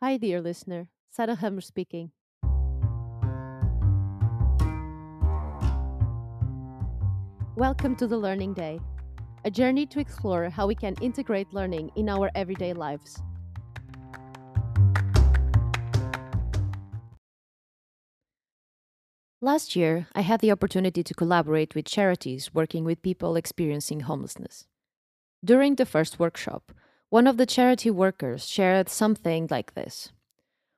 Hi, dear listener. Sarah Hammer speaking. Welcome to the Learning Day, a journey to explore how we can integrate learning in our everyday lives. Last year, I had the opportunity to collaborate with charities working with people experiencing homelessness. During the first workshop, one of the charity workers shared something like this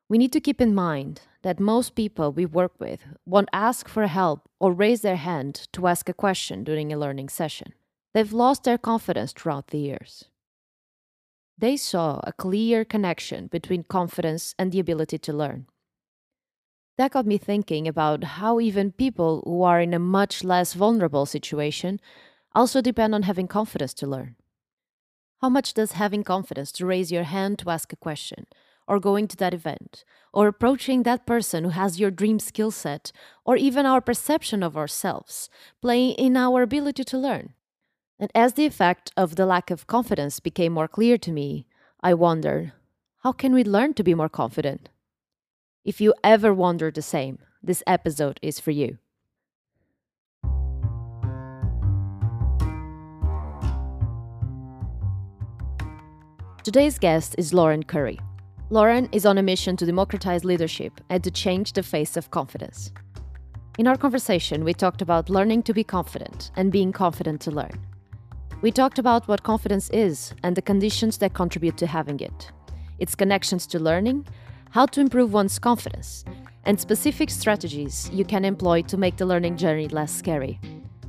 We need to keep in mind that most people we work with won't ask for help or raise their hand to ask a question during a learning session. They've lost their confidence throughout the years. They saw a clear connection between confidence and the ability to learn. That got me thinking about how even people who are in a much less vulnerable situation also depend on having confidence to learn. How much does having confidence to raise your hand to ask a question, or going to that event, or approaching that person who has your dream skill set, or even our perception of ourselves, play in our ability to learn? And as the effect of the lack of confidence became more clear to me, I wondered how can we learn to be more confident? If you ever wonder the same, this episode is for you. Today's guest is Lauren Currie. Lauren is on a mission to democratize leadership and to change the face of confidence. In our conversation, we talked about learning to be confident and being confident to learn. We talked about what confidence is and the conditions that contribute to having it, its connections to learning, how to improve one's confidence, and specific strategies you can employ to make the learning journey less scary.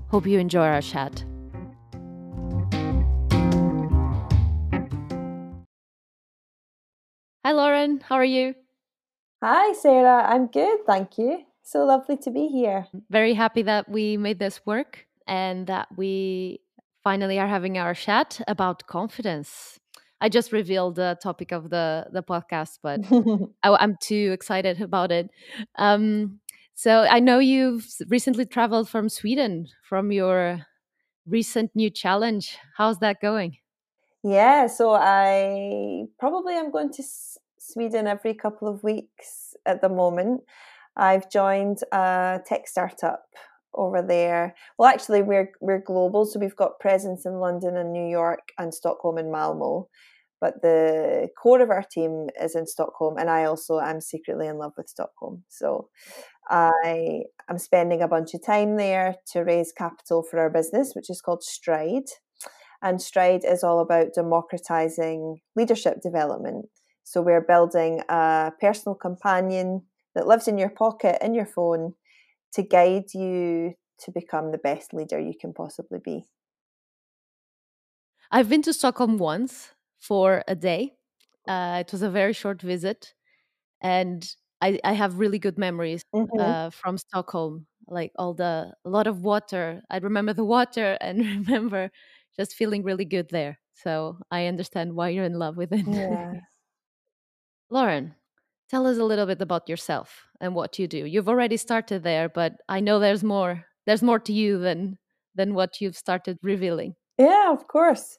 Hope you enjoy our chat. Hi, Lauren. How are you? Hi, Sarah. I'm good. Thank you. So lovely to be here. Very happy that we made this work and that we finally are having our chat about confidence. I just revealed the topic of the the podcast, but I, am too excited about it. Um, so I know you've recently traveled from Sweden from your recent new challenge. How's that going? Yeah, so I probably am going to Sweden every couple of weeks at the moment. I've joined a tech startup over there. Well, actually, we're we're global, so we've got presence in London and New York and Stockholm and Malmo. But the core of our team is in Stockholm, and I also am secretly in love with Stockholm. So I am spending a bunch of time there to raise capital for our business, which is called Stride. And Stride is all about democratizing leadership development. So we're building a personal companion that lives in your pocket, in your phone, to guide you to become the best leader you can possibly be. I've been to Stockholm once for a day. Uh, it was a very short visit, and I, I have really good memories mm-hmm. uh, from Stockholm. Like all the a lot of water. I remember the water and remember just feeling really good there. So I understand why you're in love with it. Yeah. Lauren, tell us a little bit about yourself and what you do. You've already started there, but I know there's more. There's more to you than than what you've started revealing. Yeah, of course.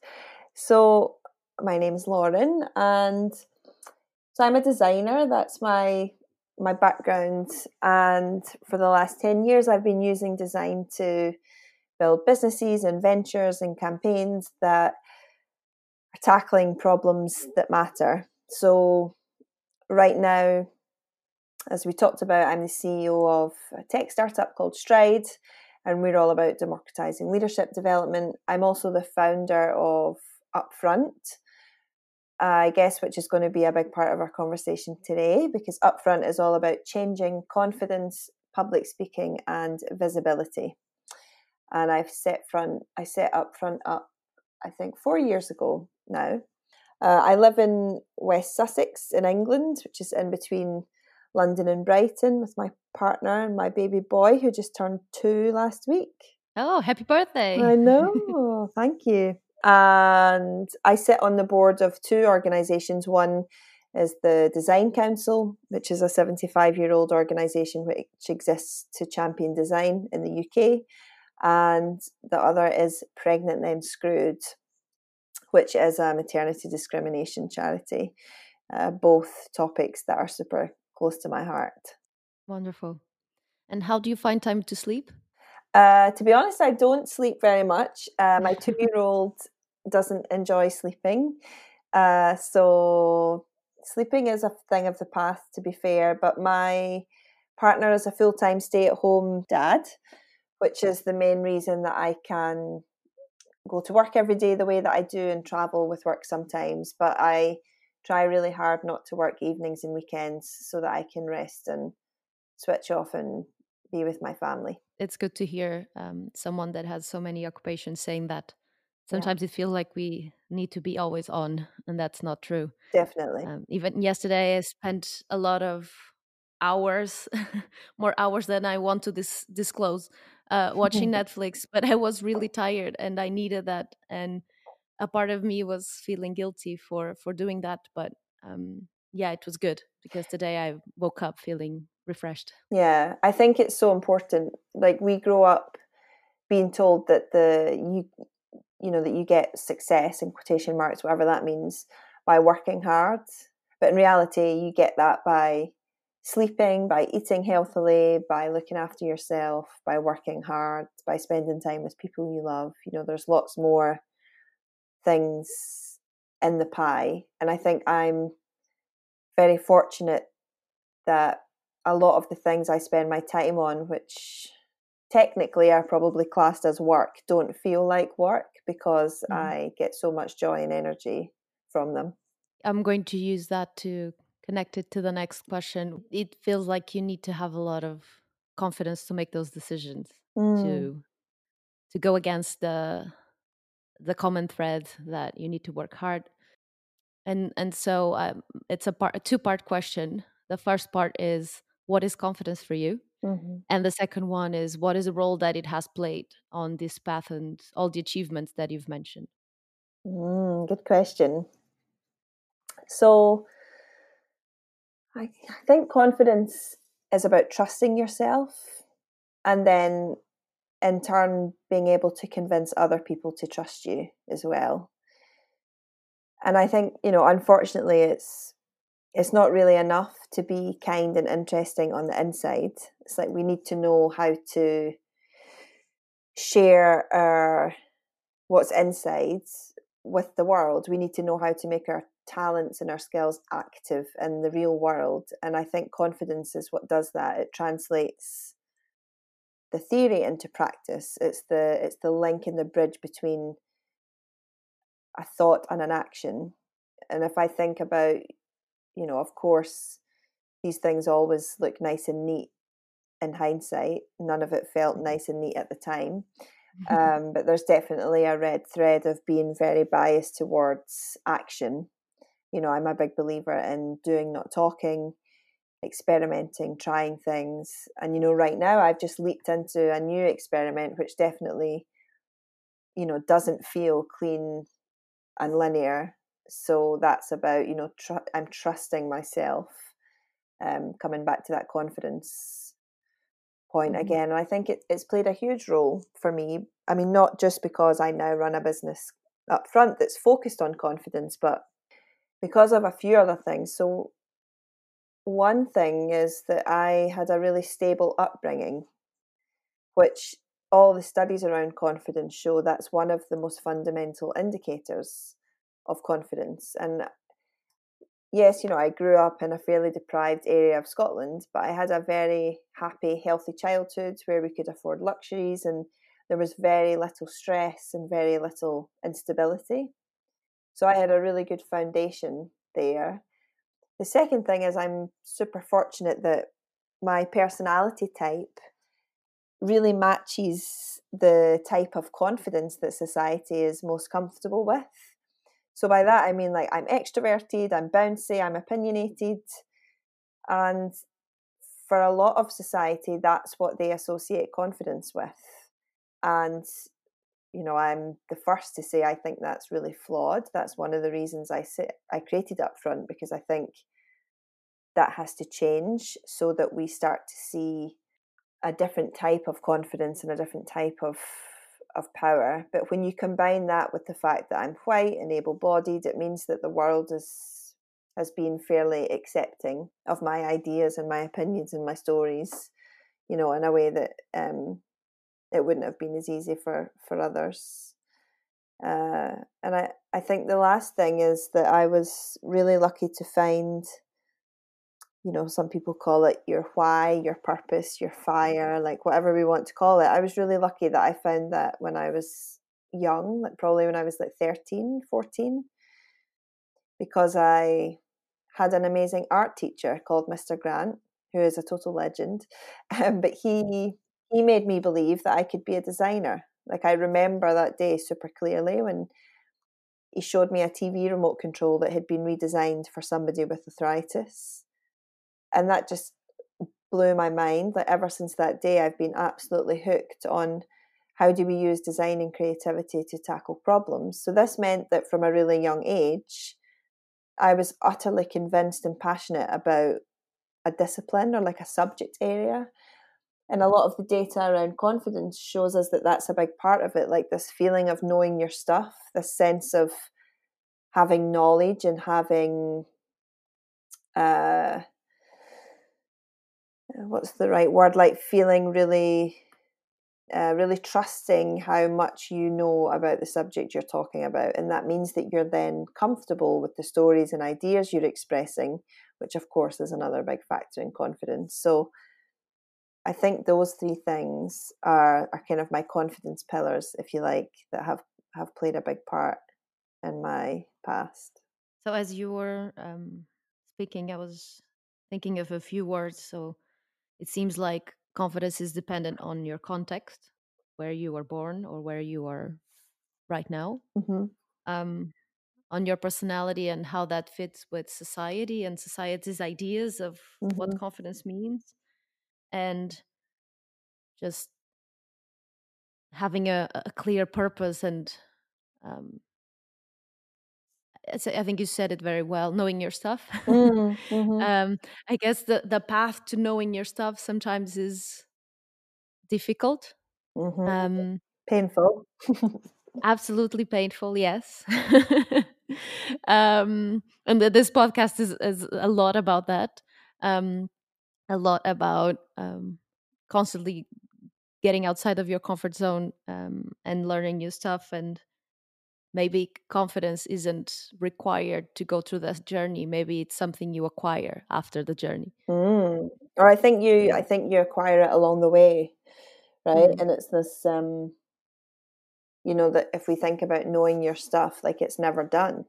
So my name's Lauren, and so I'm a designer. That's my my background, and for the last ten years, I've been using design to build businesses and ventures and campaigns that are tackling problems that matter. So right now, as we talked about, I'm the CEO of a tech startup called Stride, and we're all about democratizing leadership development. I'm also the founder of Upfront, I guess, which is going to be a big part of our conversation today, because Upfront is all about changing confidence, public speaking, and visibility. And I've set front, I set Upfront up, I think, four years ago now. Uh, I live in West Sussex in England, which is in between London and Brighton with my partner and my baby boy who just turned two last week. Oh, happy birthday. I know. Thank you. And I sit on the board of two organisations. One is the Design Council, which is a 75 year old organisation which exists to champion design in the UK. And the other is Pregnant Then Screwed, which is a maternity discrimination charity. uh, both topics that are super close to my heart. Wonderful. And how do you find time to sleep? Uh, to be honest, I don't sleep very much. Uh, my two year old doesn't enjoy sleeping. Uh, so sleeping is a thing of the past, to be fair. But my partner is a full time stay at home dad, which is the main reason that I can go to work every day the way that I do and travel with work sometimes. But I try really hard not to work evenings and weekends so that I can rest and switch off and be with my family. It's good to hear um, someone that has so many occupations saying that. Sometimes yeah. it feels like we need to be always on, and that's not true. Definitely. Um, even yesterday, I spent a lot of hours, more hours than I want to dis- disclose, uh, watching Netflix. But I was really tired, and I needed that. And a part of me was feeling guilty for for doing that, but um, yeah, it was good because today I woke up feeling refreshed. Yeah, I think it's so important. Like we grow up being told that the you you know that you get success in quotation marks, whatever that means, by working hard. But in reality, you get that by sleeping, by eating healthily, by looking after yourself, by working hard, by spending time with people you love. You know, there's lots more things in the pie. And I think I'm very fortunate that a lot of the things I spend my time on, which technically are probably classed as work, don't feel like work because mm. I get so much joy and energy from them. I'm going to use that to connect it to the next question. It feels like you need to have a lot of confidence to make those decisions mm. to to go against the the common thread that you need to work hard and and so um, it's a part a two part question the first part is what is confidence for you mm-hmm. and the second one is what is the role that it has played on this path and all the achievements that you've mentioned mm, good question so I, I think confidence is about trusting yourself and then in turn being able to convince other people to trust you as well. And i think you know unfortunately it's it's not really enough to be kind and interesting on the inside. It's like we need to know how to share our what's inside with the world. We need to know how to make our talents and our skills active in the real world and i think confidence is what does that it translates the theory into practice. It's the it's the link in the bridge between a thought and an action. And if I think about, you know, of course, these things always look nice and neat in hindsight. None of it felt mm-hmm. nice and neat at the time. Um, but there's definitely a red thread of being very biased towards action. You know, I'm a big believer in doing, not talking, experimenting, trying things. And, you know, right now I've just leaped into a new experiment, which definitely, you know, doesn't feel clean and linear. So that's about, you know, tr- I'm trusting myself, um, coming back to that confidence point mm-hmm. again. And I think it, it's played a huge role for me. I mean, not just because I now run a business up front that's focused on confidence, but because of a few other things. So one thing is that I had a really stable upbringing, which all the studies around confidence show that's one of the most fundamental indicators of confidence. And yes, you know, I grew up in a fairly deprived area of Scotland, but I had a very happy, healthy childhood where we could afford luxuries and there was very little stress and very little instability. So I had a really good foundation there. The second thing is I'm super fortunate that my personality type really matches the type of confidence that society is most comfortable with. So by that I mean like I'm extroverted, I'm bouncy, I'm opinionated, and for a lot of society that's what they associate confidence with. And you know, I'm the first to say I think that's really flawed. That's one of the reasons I sit I created Upfront because I think that has to change so that we start to see a different type of confidence and a different type of of power. But when you combine that with the fact that I'm white and able bodied, it means that the world is has been fairly accepting of my ideas and my opinions and my stories, you know, in a way that um, it wouldn't have been as easy for for others. Uh, and I, I think the last thing is that I was really lucky to find, you know, some people call it your why, your purpose, your fire, like whatever we want to call it. I was really lucky that I found that when I was young, like probably when I was like 13, 14, because I had an amazing art teacher called Mr. Grant, who is a total legend. Um, but he he made me believe that I could be a designer. Like I remember that day super clearly when he showed me a TV remote control that had been redesigned for somebody with arthritis. And that just blew my mind. Like ever since that day I've been absolutely hooked on how do we use design and creativity to tackle problems. So this meant that from a really young age I was utterly convinced and passionate about a discipline or like a subject area and a lot of the data around confidence shows us that that's a big part of it like this feeling of knowing your stuff this sense of having knowledge and having uh what's the right word? Like feeling really uh, really trusting how much you know about the subject you're talking about. And that means that you're then comfortable with the stories and ideas you're expressing which of course is another big factor in confidence. So I think those three things are, are kind of my confidence pillars, if you like, that have, have played a big part in my past. So, as you were um, speaking, I was thinking of a few words. So, it seems like confidence is dependent on your context, where you were born or where you are right now, mm-hmm. um, on your personality and how that fits with society and society's ideas of mm-hmm. what confidence means and just having a, a clear purpose and um, I think you said it very well. Knowing your stuff. Mm, mm-hmm. um, I guess the the path to knowing your stuff sometimes is difficult, mm-hmm. um, painful. absolutely painful. Yes. um, and this podcast is is a lot about that. Um, a lot about um, constantly getting outside of your comfort zone um, and learning new stuff and maybe confidence isn't required to go through that journey maybe it's something you acquire after the journey mm. or i think you i think you acquire it along the way right mm. and it's this um you know that if we think about knowing your stuff like it's never done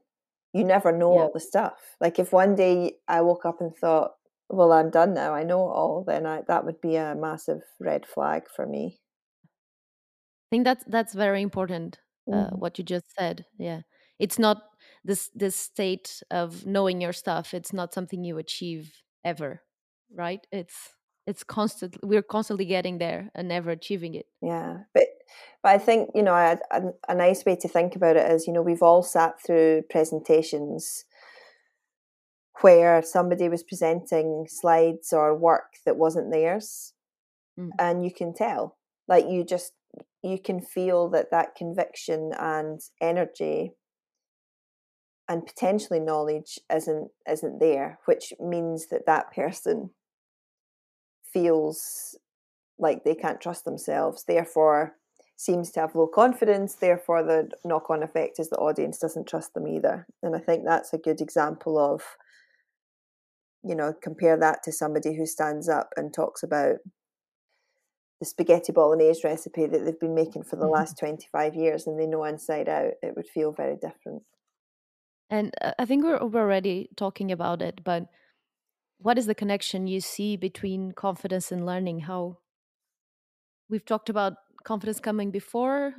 you never know yeah. all the stuff like if one day i woke up and thought well i'm done now. I know it all then I, that would be a massive red flag for me. I think that's that's very important uh, mm-hmm. what you just said yeah. It's not this this state of knowing your stuff it's not something you achieve ever right? It's it's constant we're constantly getting there and never achieving it. Yeah but but i think you know a, a, a nice way to think about it is you know we've all sat through presentations where somebody was presenting slides or work that wasn't theirs mm. and you can tell like you just you can feel that that conviction and energy and potentially knowledge isn't isn't there which means that that person feels like they can't trust themselves therefore seems to have low confidence therefore the knock on effect is the audience doesn't trust them either and i think that's a good example of you know compare that to somebody who stands up and talks about the spaghetti bolognese recipe that they've been making for the mm-hmm. last 25 years and they know inside out it would feel very different and uh, i think we're, we're already talking about it but what is the connection you see between confidence and learning how we've talked about confidence coming before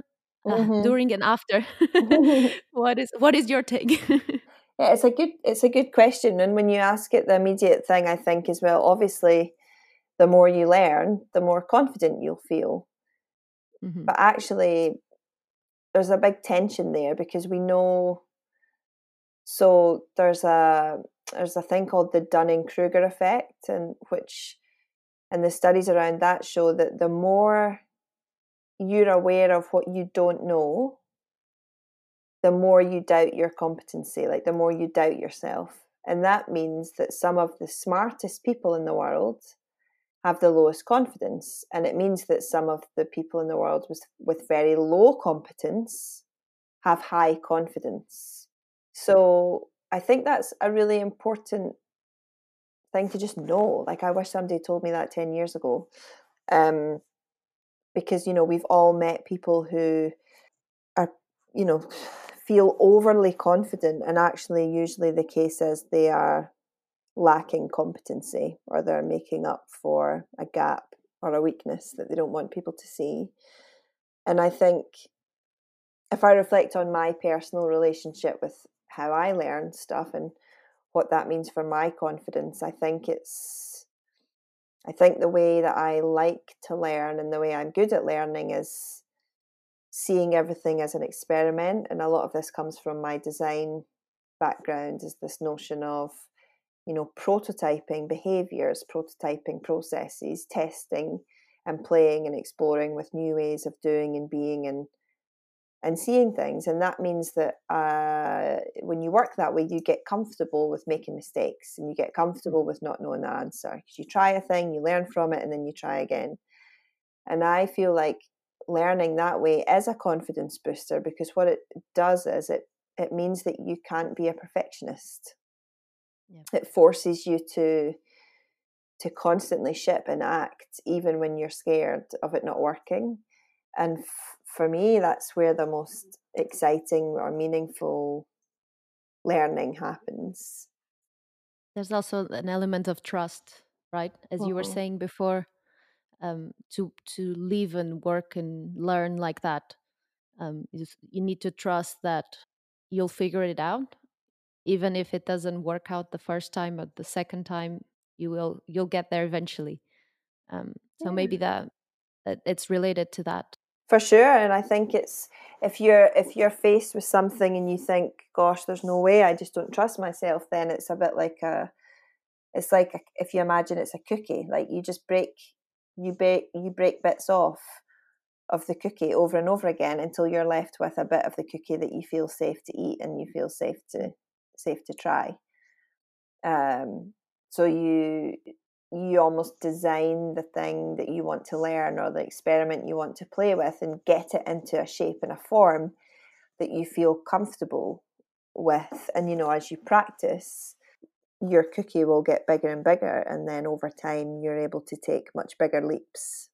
uh, mm-hmm. during and after what is what is your take Yeah, it's a good it's a good question, and when you ask it, the immediate thing I think is well, obviously, the more you learn, the more confident you'll feel. Mm-hmm. But actually, there's a big tension there because we know. So there's a there's a thing called the Dunning Kruger effect, and which, and the studies around that show that the more you're aware of what you don't know, the more you doubt your competency, like the more you doubt yourself. And that means that some of the smartest people in the world have the lowest confidence. And it means that some of the people in the world with, with very low competence have high confidence. So I think that's a really important thing to just know. Like, I wish somebody told me that 10 years ago. Um, because, you know, we've all met people who are, you know, feel overly confident, and actually, usually the case is they are lacking competency or they're making up for a gap or a weakness that they don't want people to see. And I think if I reflect on my personal relationship with how I learn stuff and what that means for my confidence, I think it's I think the way that I like to learn and the way I'm good at learning is seeing everything as an experiment. And a lot of this comes from my design background, is this notion of, you know, prototyping behaviors, prototyping processes, testing and playing and exploring with new ways of doing and being and and seeing things and that means that uh, when you work that way you get comfortable with making mistakes and you get comfortable with not knowing the answer because you try a thing you learn from it and then you try again and i feel like learning that way is a confidence booster because what it does is it it means that you can't be a perfectionist yeah. it forces you to to constantly ship and act even when you're scared of it not working and f- for me that's where the most exciting or meaningful learning happens there's also an element of trust right as you were uh-huh. saying before um, to to live and work and learn like that um, you, you need to trust that you'll figure it out. Even if it doesn't work out the first time or the second time you will you'll get there eventually. Um, so yeah. maybe that, that it's related to that. For sure and i think it's if you're if you're faced with something and you think gosh there's no way i just don't trust myself then it's a bit like a it's like a, if you imagine it's a cookie like you just break you break you break bits off of the cookie over and over again until you're left with a bit of the cookie that you feel safe to eat and you feel safe to safe to try. Um, so you you almost design the thing that you want to learn or the experiment you want to play with and get it into a shape and a form that you feel comfortable with. And you know as you practice your cookie will get bigger and bigger and then over time you're able to take much bigger leaps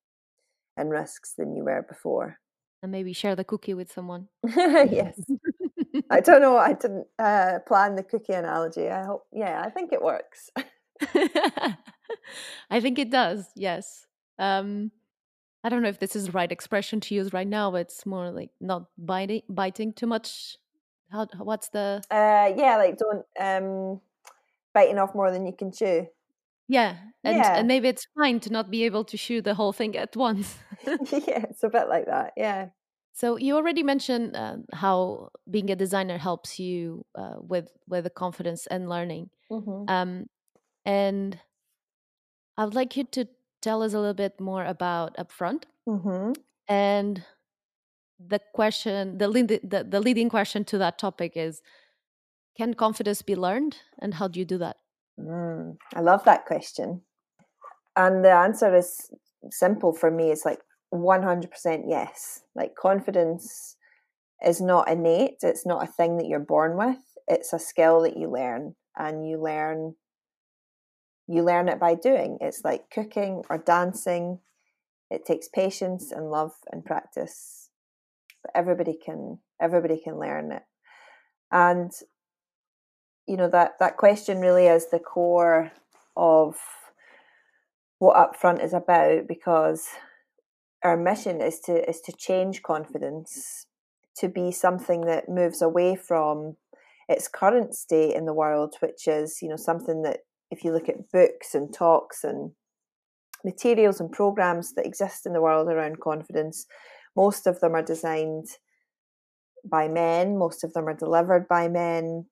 and risks than you were before. And maybe share the cookie with someone. Yes. I don't know i didn't uh, plan the cookie analogy. I hope yeah i think it works. I think it does yes. Um i don't know if this is the right expression to use right now but it's more like not biting biting too much. How what's the uh yeah like don't um biting off more than you can chew. Yeah, and yeah. and maybe it's fine to not be able to chew the whole thing at once. yeah, it's a bit like that. Yeah. So you already mentioned uh, how being a designer helps you uh, with with the confidence and learning, mm-hmm. um, and I would like you to tell us a little bit more about upfront mm-hmm. and the question. The, lead, the the leading question to that topic is can confidence be learned, and how do you do that? Mm, I love that question. And the answer is simple for me. It's like 100% yes. Like confidence is not innate, it's not a thing that you're born with, it's a skill that you learn. And you learn you learn it by doing. It's like cooking or dancing. It takes patience and love and practice. But everybody can everybody can learn it. And you know that that question really is the core of what upfront is about because our mission is to is to change confidence to be something that moves away from its current state in the world which is you know something that if you look at books and talks and materials and programs that exist in the world around confidence most of them are designed by men most of them are delivered by men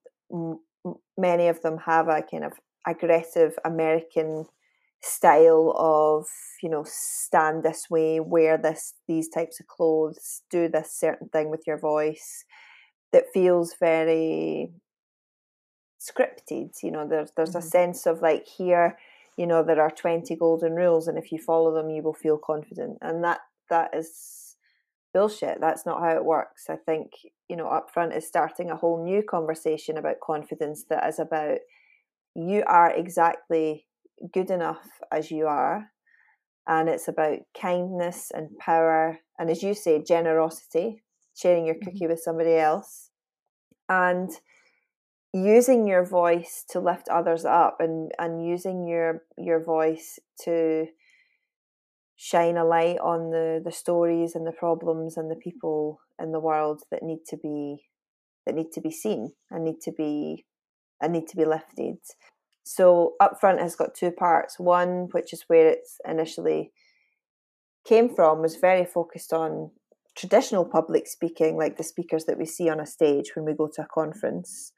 many of them have a kind of aggressive American style of you know stand this way wear this these types of clothes do this certain thing with your voice that feels very scripted. You know, there's there's mm-hmm. a sense of like here, you know, there are twenty golden rules, and if you follow them, you will feel confident, and that that is bullshit. That's not how it works. I think you know, upfront is starting a whole new conversation about confidence that is about you are exactly good enough as you are and it's about kindness and power and as you say generosity sharing your cookie mm-hmm. with somebody else and using your voice to lift others up and and using your your voice to shine a light on the the stories and the problems and the people in the world that need to be that need to be seen and need to be and need to be lifted so upfront has got two parts one which is where it's initially came from was very focused on traditional public speaking, like the speakers that we see on a stage when we go to a conference.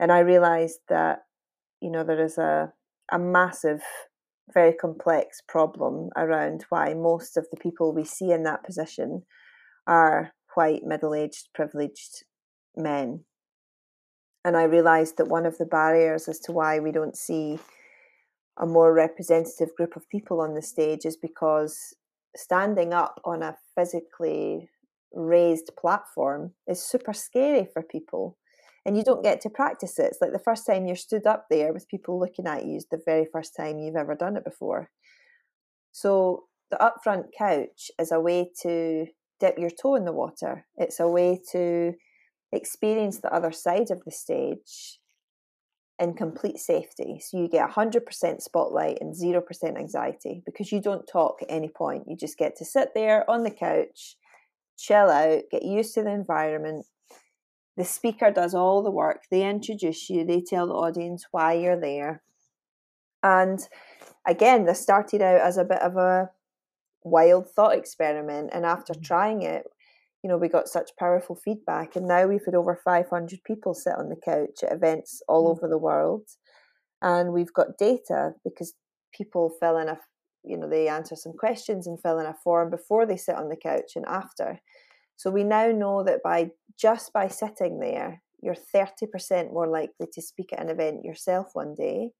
And I realized that, you know, there is a, a massive, very complex problem around why most of the people we see in that position are white, middle aged, privileged men. And I realized that one of the barriers as to why we don't see a more representative group of people on the stage is because standing up on a physically raised platform is super scary for people and you don't get to practice it. It's like the first time you're stood up there with people looking at you is the very first time you've ever done it before. So the upfront couch is a way to dip your toe in the water. It's a way to experience the other side of the stage in complete safety. So you get 100% spotlight and 0% anxiety because you don't talk at any point. You just get to sit there on the couch, chill out, get used to the environment. The speaker does all the work. They introduce you, they tell the audience why you're there. And again, this started out as a bit of a wild thought experiment. And after mm-hmm. trying it, you know, we got such powerful feedback. And now we've had over 500 people sit on the couch at events all mm. over the world. And we've got data because people fill in a, you know, they answer some questions and fill in a form before they sit on the couch and after. So we now know that by just by sitting there, you're 30% more likely to speak at an event yourself one day.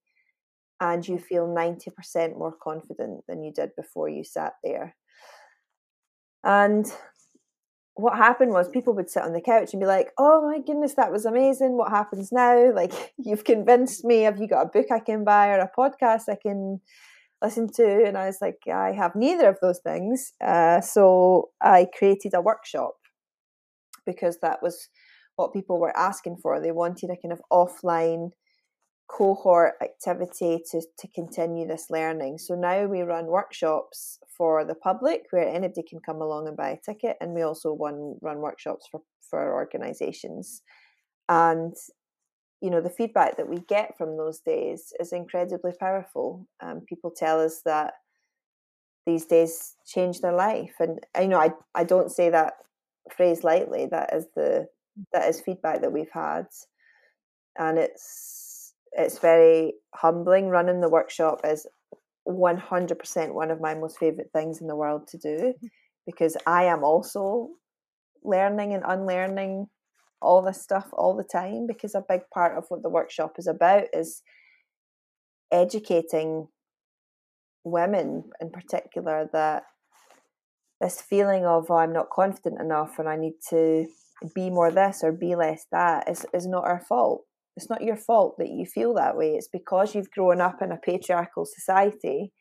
And you feel 90% more confident than you did before you sat there. And what happened was people would sit on the couch and be like, "Oh my goodness, that was amazing! What happens now? Like, you've convinced me. Have you got a book I can buy or a podcast I can listen to?" And I was like, "I have neither of those things." Uh, so I created a workshop because that was what people were asking for. They wanted a kind of offline cohort activity to, to continue this learning. So now we run workshops for the public where anybody can come along and buy a ticket, and we also run run workshops for for organisations. And you know the feedback that we get from those days is incredibly powerful. Um, people tell us that these days change their life, and you know I I don't say that phrase lightly. That is the that is feedback that we've had, and it's it's very humbling. Running the workshop is 100% one of my most favorite things in the world to do mm-hmm. because I am also learning and unlearning all this stuff all the time because a big part of what the workshop is about is educating women in particular that this feeling of oh, I'm not confident enough and I need to be more this or be less that is, is not our fault it's not your fault that you feel that way. It's because you've grown up in a patriarchal society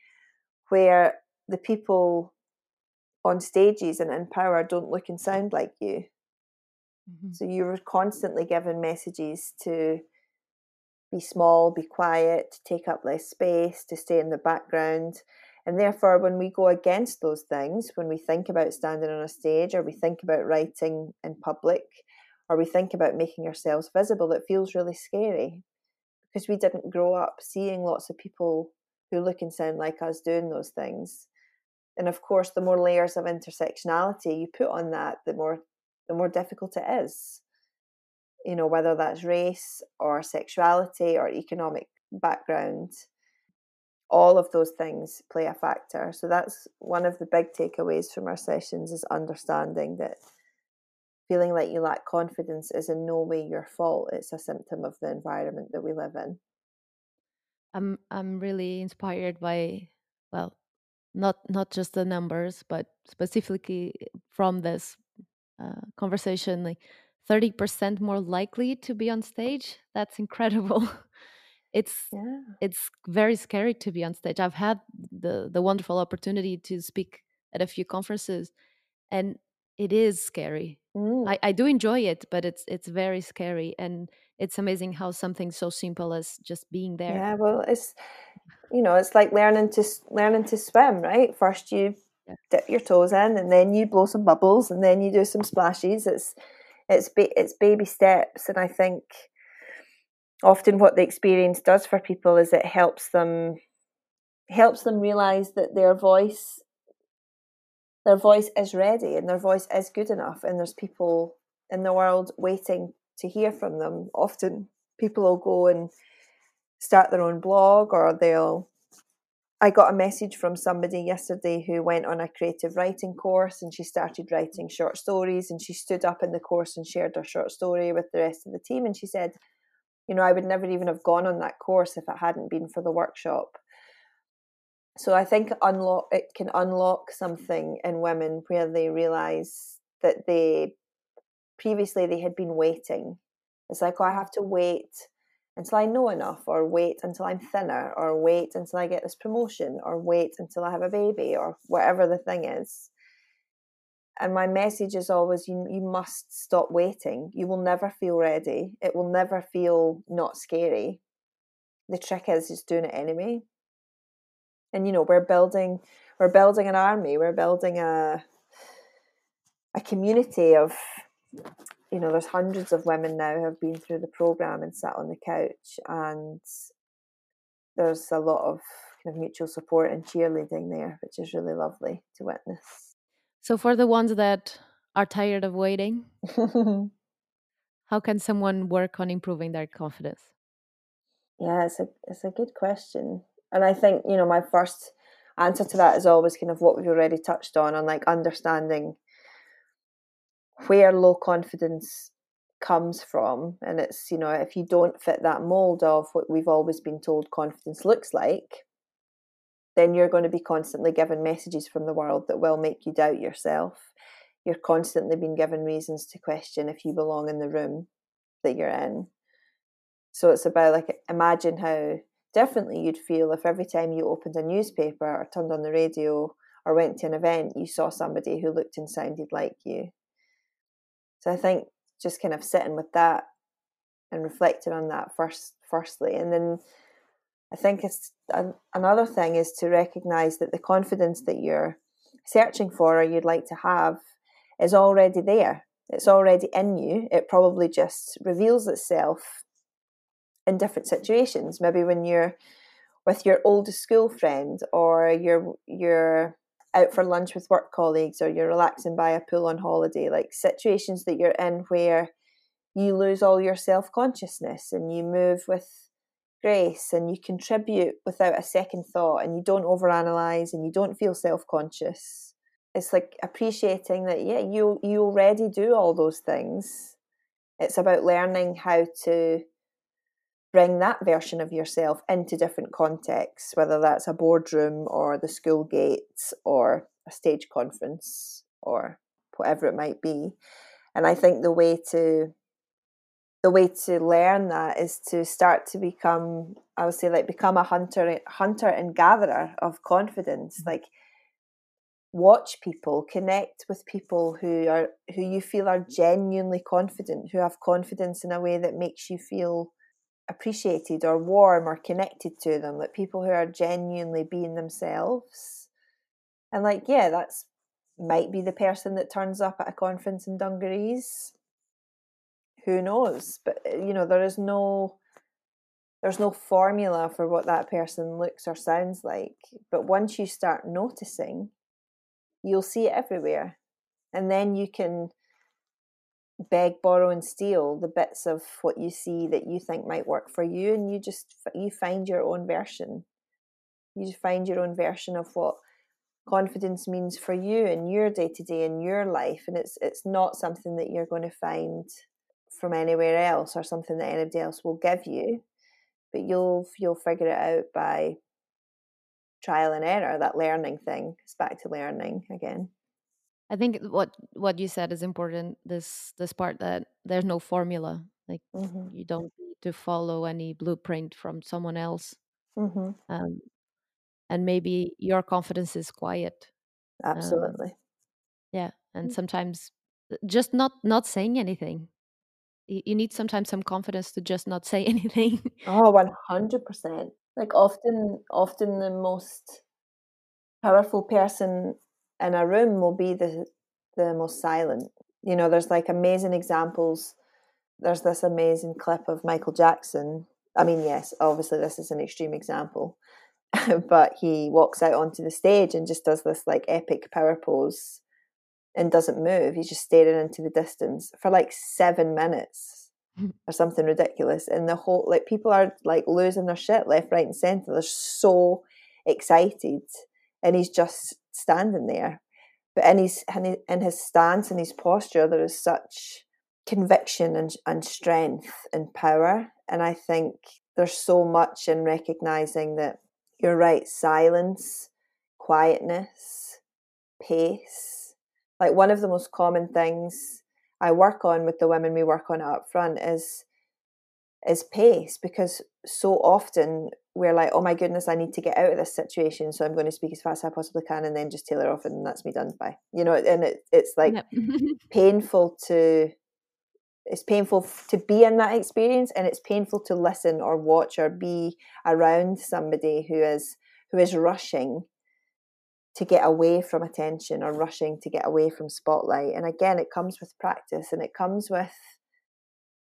where the people on stages and in power don't look and sound like you. Mm-hmm. So you were constantly given messages to be small, be quiet, to take up less space, to stay in the background. And therefore, when we go against those things, when we think about standing on a stage or we think about writing in public, or we think about making ourselves visible, it feels really scary because we didn't grow up seeing lots of people who look and sound like us doing those things. And of course, the more layers of intersectionality you put on that, the more the more difficult it is. You know, whether that's race or sexuality or economic background, all of those things play a factor. So that's one of the big takeaways from our sessions is understanding that feeling like you lack confidence is in no way your fault. It's a symptom of the environment that we live in. I'm I'm really inspired by well, not not just the numbers, but specifically from this uh, conversation, like thirty percent more likely to be on stage. That's incredible. it's yeah. it's very scary to be on stage. I've had the the wonderful opportunity to speak at a few conferences, and it is scary. Mm. I, I do enjoy it, but it's it's very scary, and it's amazing how something so simple as just being there. Yeah, well, it's you know, it's like learning to learning to swim, right? First you yeah. dip your toes in, and then you blow some bubbles, and then you do some splashes. It's it's ba- it's baby steps, and I think often what the experience does for people is it helps them helps them realize that their voice their voice is ready and their voice is good enough and there's people in the world waiting to hear from them. Often people will go and start their own blog or they'll I got a message from somebody yesterday who went on a creative writing course and she started writing short stories and she stood up in the course and shared her short story with the rest of the team and she said you know I would never even have gone on that course if it hadn't been for the workshop so I think unlock it can unlock something in women where they realize that they previously they had been waiting. It's like oh, I have to wait until I know enough, or wait until I'm thinner, or wait until I get this promotion, or wait until I have a baby, or whatever the thing is. And my message is always you, you must stop waiting. You will never feel ready. It will never feel not scary. The trick is just doing it anyway and you know we're building we're building an army we're building a a community of you know there's hundreds of women now who have been through the program and sat on the couch and there's a lot of kind of mutual support and cheerleading there which is really lovely to witness so for the ones that are tired of waiting how can someone work on improving their confidence yeah it's a it's a good question and I think, you know, my first answer to that is always kind of what we've already touched on, on like understanding where low confidence comes from. And it's, you know, if you don't fit that mold of what we've always been told confidence looks like, then you're going to be constantly given messages from the world that will make you doubt yourself. You're constantly being given reasons to question if you belong in the room that you're in. So it's about like imagine how differently you'd feel if every time you opened a newspaper or turned on the radio or went to an event, you saw somebody who looked and sounded like you. So I think just kind of sitting with that and reflecting on that first, firstly, and then I think it's another thing is to recognize that the confidence that you're searching for or you'd like to have is already there. It's already in you. It probably just reveals itself in different situations. Maybe when you're with your old school friend, or you're you're out for lunch with work colleagues, or you're relaxing by a pool on holiday. Like situations that you're in where you lose all your self consciousness and you move with grace and you contribute without a second thought and you don't overanalyze and you don't feel self conscious. It's like appreciating that yeah, you you already do all those things. It's about learning how to bring that version of yourself into different contexts, whether that's a boardroom or the school gates or a stage conference or whatever it might be. And I think the way to the way to learn that is to start to become I would say like become a hunter hunter and gatherer of confidence. Mm-hmm. Like watch people, connect with people who are who you feel are genuinely confident, who have confidence in a way that makes you feel appreciated or warm or connected to them, like people who are genuinely being themselves. And like, yeah, that's might be the person that turns up at a conference in dungarees. Who knows? But uh, you know, there is no there's no formula for what that person looks or sounds like. But once you start noticing, you'll see it everywhere. And then you can beg borrow and steal the bits of what you see that you think might work for you and you just you find your own version you find your own version of what confidence means for you in your day to day in your life and it's it's not something that you're going to find from anywhere else or something that anybody else will give you but you'll you'll figure it out by trial and error that learning thing it's back to learning again i think what what you said is important this this part that there's no formula like mm-hmm. you don't need to follow any blueprint from someone else mm-hmm. um, and maybe your confidence is quiet um, absolutely um, yeah and mm. sometimes uh, just not not saying anything you, need sometimes some confidence to just not say anything. Oh 100% like often often the most powerful person in a room will be the the most silent. You know there's like amazing examples. There's this amazing clip of michael jackson. I mean yes obviously this is an extreme example but he walks out onto the stage and just does this like epic power pose and doesn't move. He's just staring into the distance for like seven minutes hmm. or something ridiculous. And the whole like people are like losing their shit left, right, and center. They're so excited, and he's just standing there. But in his in his stance and his posture, there is such conviction and, and strength and power. And I think there's so much in recognizing that you're right, silence, quietness, pace. Like one of the most common things I work on with the women we work on up front is is pace because so often we're like, oh my goodness, I need to get out of this situation, so I'm going to speak as fast as I possibly can, and then just tailor off, and that's me done by. You know, and it, it's like yep. painful to it's painful to be in that experience and it's painful to listen or watch or be around somebody who is who is rushing to get away from attention or rushing to get away from spotlight. And again it comes with practice and it comes with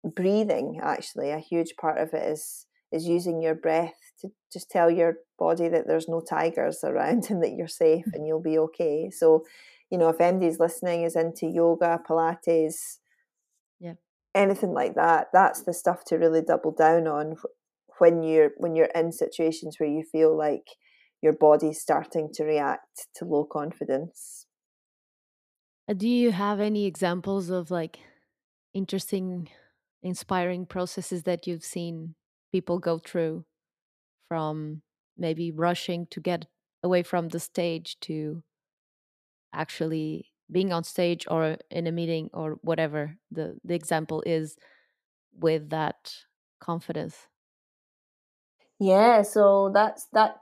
breathing actually. A huge part of it is is using your breath to just tell your body that there's no tigers around and that you're safe mm. and you'll be okay. So you know if anybody's listening is into yoga pilates yeah. anything like that that's the stuff to really double down on when you're when you're in situations where you feel like your body's starting to react to low confidence. Uh, do you have any examples of like interesting inspiring processes that you've seen people go through from maybe rushing to get away from the stage to actually being on stage or in a meeting or whatever the the example is with that confidence yeah so that's that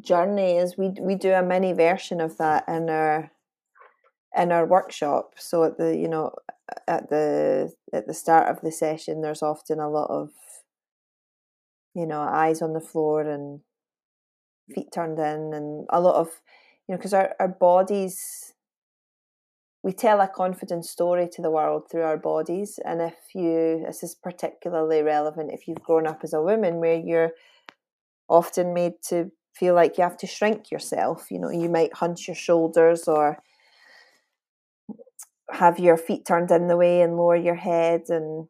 journey is we we do a mini version of that in our in our workshop so at the you know at the at the start of the session there's often a lot of you know eyes on the floor and feet turned in and a lot of you know because our, our bodies we tell a confident story to the world through our bodies. And if you, this is particularly relevant if you've grown up as a woman where you're often made to feel like you have to shrink yourself. You know, you might hunch your shoulders or have your feet turned in the way and lower your head. And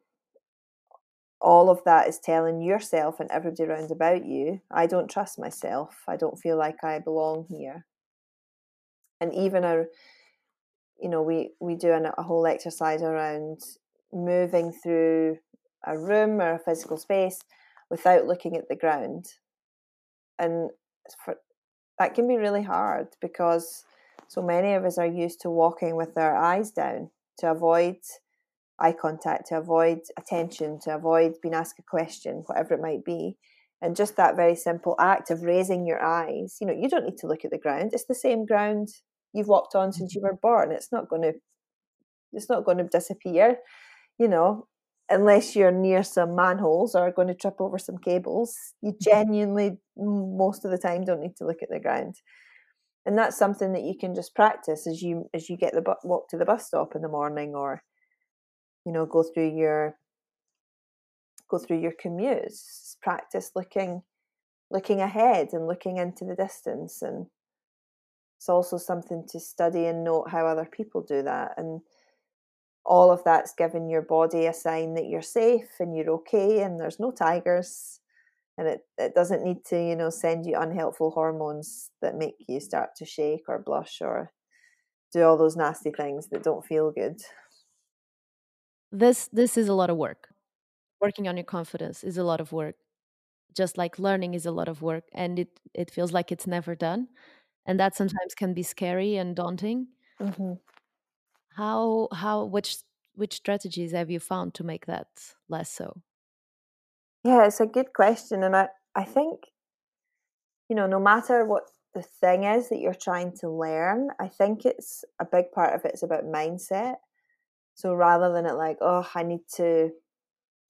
all of that is telling yourself and everybody around about you, I don't trust myself. I don't feel like I belong here. And even our, you know we we do an, a whole exercise around moving through a room or a physical space without looking at the ground and for, that can be really hard because so many of us are used to walking with our eyes down to avoid eye contact to avoid attention to avoid being asked a question whatever it might be and just that very simple act of raising your eyes you know you don't need to look at the ground it's the same ground you've walked on since you mm-hmm. were born. It's not going to it's not going to disappear, you know, unless you're near some manholes or going to trip over some cables. You mm-hmm. genuinely most of the time don't need to look at the ground. And that's something that you can just practice as you as you get the bu- walk to the bus stop in the morning or you know go through your go through your commutes practice looking looking ahead and looking into the distance and it's also something to study and note how other people do that and all of that's giving your body a sign that you're safe and you're okay and there's no tigers. And it, it doesn't need to you know send you unhelpful hormones that make you start to shake or blush or do all those nasty things that don't feel good. This this is a lot of work. Working on your confidence is a lot of work. Just like learning is a lot of work and it it feels like it's never done. And that sometimes can be scary and daunting. Mm-hmm. How how which which strategies have you found to make that less so? Yeah it's a good question and i i think you know no matter what the thing is that you're trying to learn i think it's a big part of it's about mindset. So rather than it like oh i need to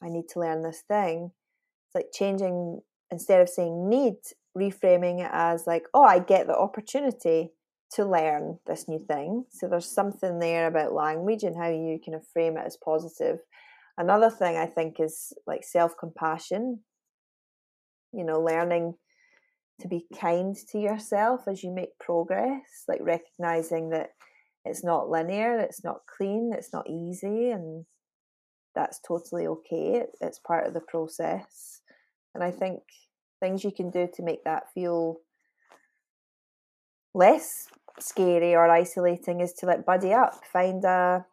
i need to learn this thing it's like changing instead of saying need reframing it as like oh i get the opportunity to learn this new thing. So there's something there about language and how you kind of frame it as positive. Another thing i think is like self-compassion. You know learning to be kind to yourself as you make progress like recognizing that it's not linear it's not clean it's not easy and that's totally okay. It's part of the process. And i think things you can do to make that feel less scary or isolating is to like buddy up. Find a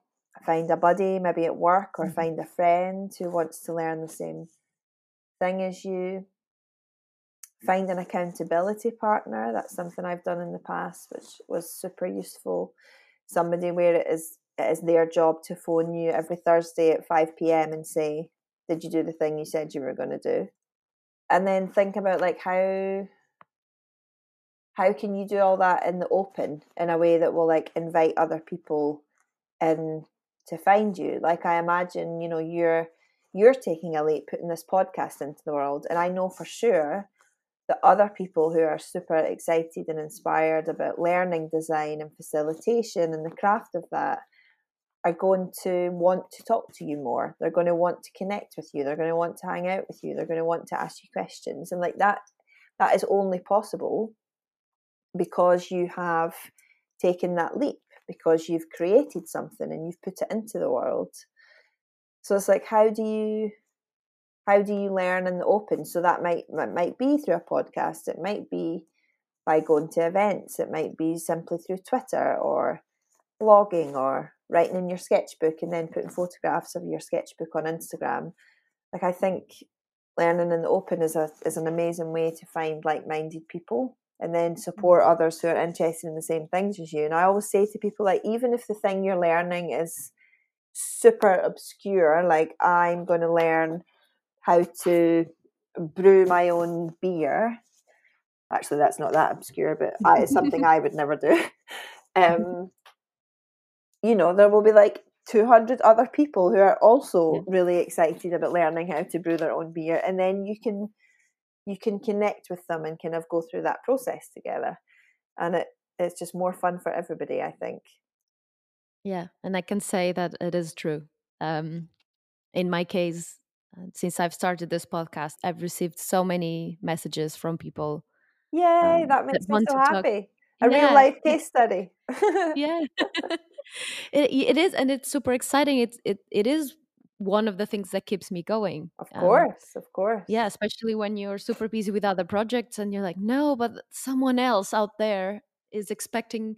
find a buddy maybe at work or mm-hmm. find a friend who wants to learn the same thing as you. Find an accountability partner. That's something i've done in the past which was super useful. Somebody where it is it is their job to phone you every thursday at 5 p.m and say did you do the thing you said you were going to do? And then think about like how how can you do all that in the open in a way that will like invite other people in to find you like i imagine you know you're you're taking a leap putting this podcast into the world and i know for sure that other people who are super excited and inspired about learning design and facilitation and the craft of that are going to want to talk to you more. They're going to want to connect with you. They're going to want to hang out with you. They're going to want to ask you questions. And like that, that is only possible because you have taken that leap, because you've created something and you've put it into the world. So it's like, how do you how do you learn in the open? So that might that might be through a podcast. It might be by going to events. It might be simply through Twitter or blogging or writing in your sketchbook and then putting photographs of your sketchbook on Instagram. Like I think learning in the open is a is an amazing way to find like minded people and then support mm-hmm. others who are interested in the same things as you. And I always say to people like even if the thing you're learning is super obscure, like I'm going to learn how to brew my own beer. Actually, that's not that obscure, but I, it's something I would never do. Um, you know, there will be like 200 other people who are also yeah. really excited about learning how to brew their own beer and then you can you can connect with them and kind of go through that process together. And it it's just more fun for everybody i think. Yeah and i can say that it is true. Um in my case uh, since i've started this podcast i've received so many messages from people yay um, that makes that me so happy talk. a yeah. real life case study. Yeah. It, it is and it's super exciting. It's it, it is one of the things that keeps me going of um, course um, of course yeah especially when you're super busy with other projects and you're like no but someone else out there is expecting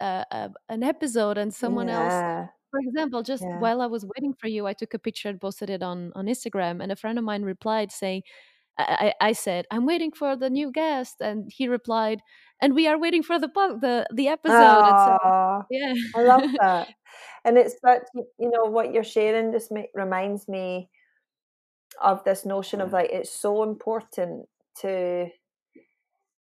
uh, uh, an episode and someone yeah. else for example just yeah. while i was waiting for you i took a picture and posted it on on instagram and a friend of mine replied saying I, I said, I'm waiting for the new guest. And he replied, and we are waiting for the the the episode. So, yeah, I love that. And it's that you know what you're sharing just make, reminds me of this notion of like it's so important to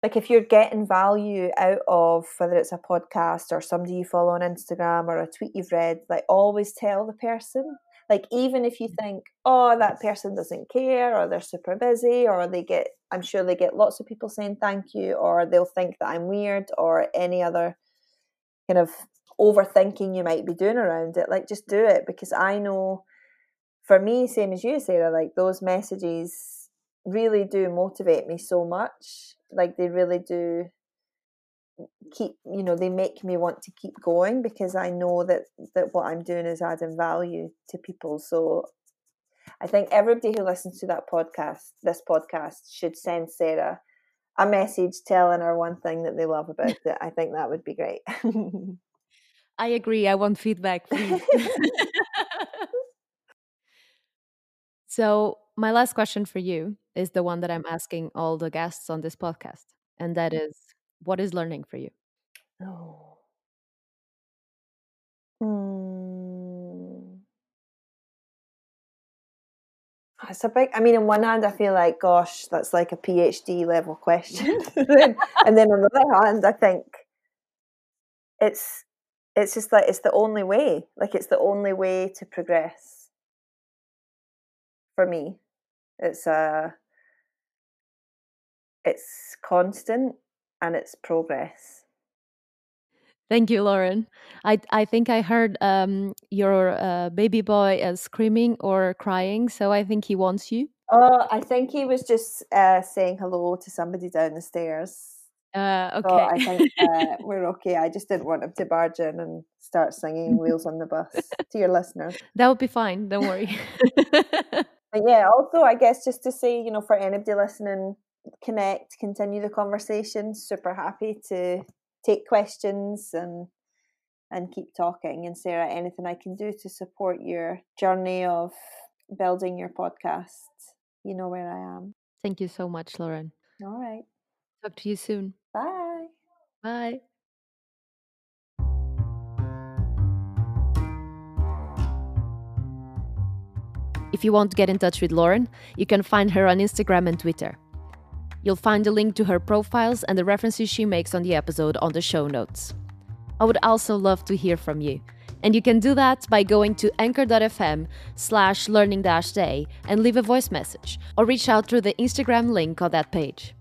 like if you're getting value out of whether it's a podcast or somebody you follow on Instagram or a tweet you've read, like always tell the person. Like even if you mm-hmm. think oh that person doesn't care or they're super busy or they get i'm sure they get lots of people saying thank you or they'll think that i'm weird or any other kind of overthinking you might be doing around it like just do it because i know for me same as you sarah like those messages really do motivate me so much like they really do keep you know they make me want to keep going because i know that that what i'm doing is adding value to people so I think everybody who listens to that podcast, this podcast, should send Sarah a message telling her one thing that they love about it. I think that would be great. I agree. I want feedback, please. so, my last question for you is the one that I'm asking all the guests on this podcast, and that is what is learning for you? Oh. Mm. It's a big. I mean, on one hand, I feel like, gosh, that's like a PhD level question, and then on the other hand, I think it's it's just like it's the only way. Like it's the only way to progress. For me, it's a. Uh, it's constant and it's progress. Thank you, Lauren. I I think I heard um, your uh, baby boy uh, screaming or crying, so I think he wants you. Oh, I think he was just uh, saying hello to somebody down the stairs. Uh, okay. So I think uh, we're okay. I just didn't want him to barge in and start singing "Wheels on the Bus" to your listeners. That would be fine. Don't worry. but yeah, also I guess just to say, you know, for anybody listening, connect, continue the conversation. Super happy to take questions and and keep talking. And Sarah, anything I can do to support your journey of building your podcast, you know where I am. Thank you so much, Lauren. All right. Talk to you soon. Bye. Bye. If you want to get in touch with Lauren, you can find her on Instagram and Twitter. You'll find a link to her profiles and the references she makes on the episode on the show notes. I would also love to hear from you. And you can do that by going to anchor.fm slash learning day and leave a voice message or reach out through the Instagram link on that page.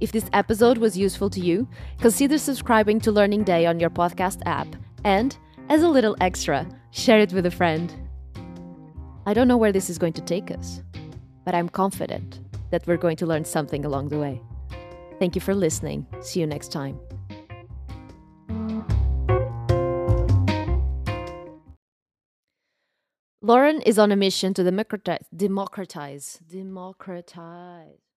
If this episode was useful to you, consider subscribing to Learning Day on your podcast app and, as a little extra, share it with a friend. I don't know where this is going to take us, but I'm confident that we're going to learn something along the way. Thank you for listening. See you next time. Lauren is on a mission to democratize, democratize, democratize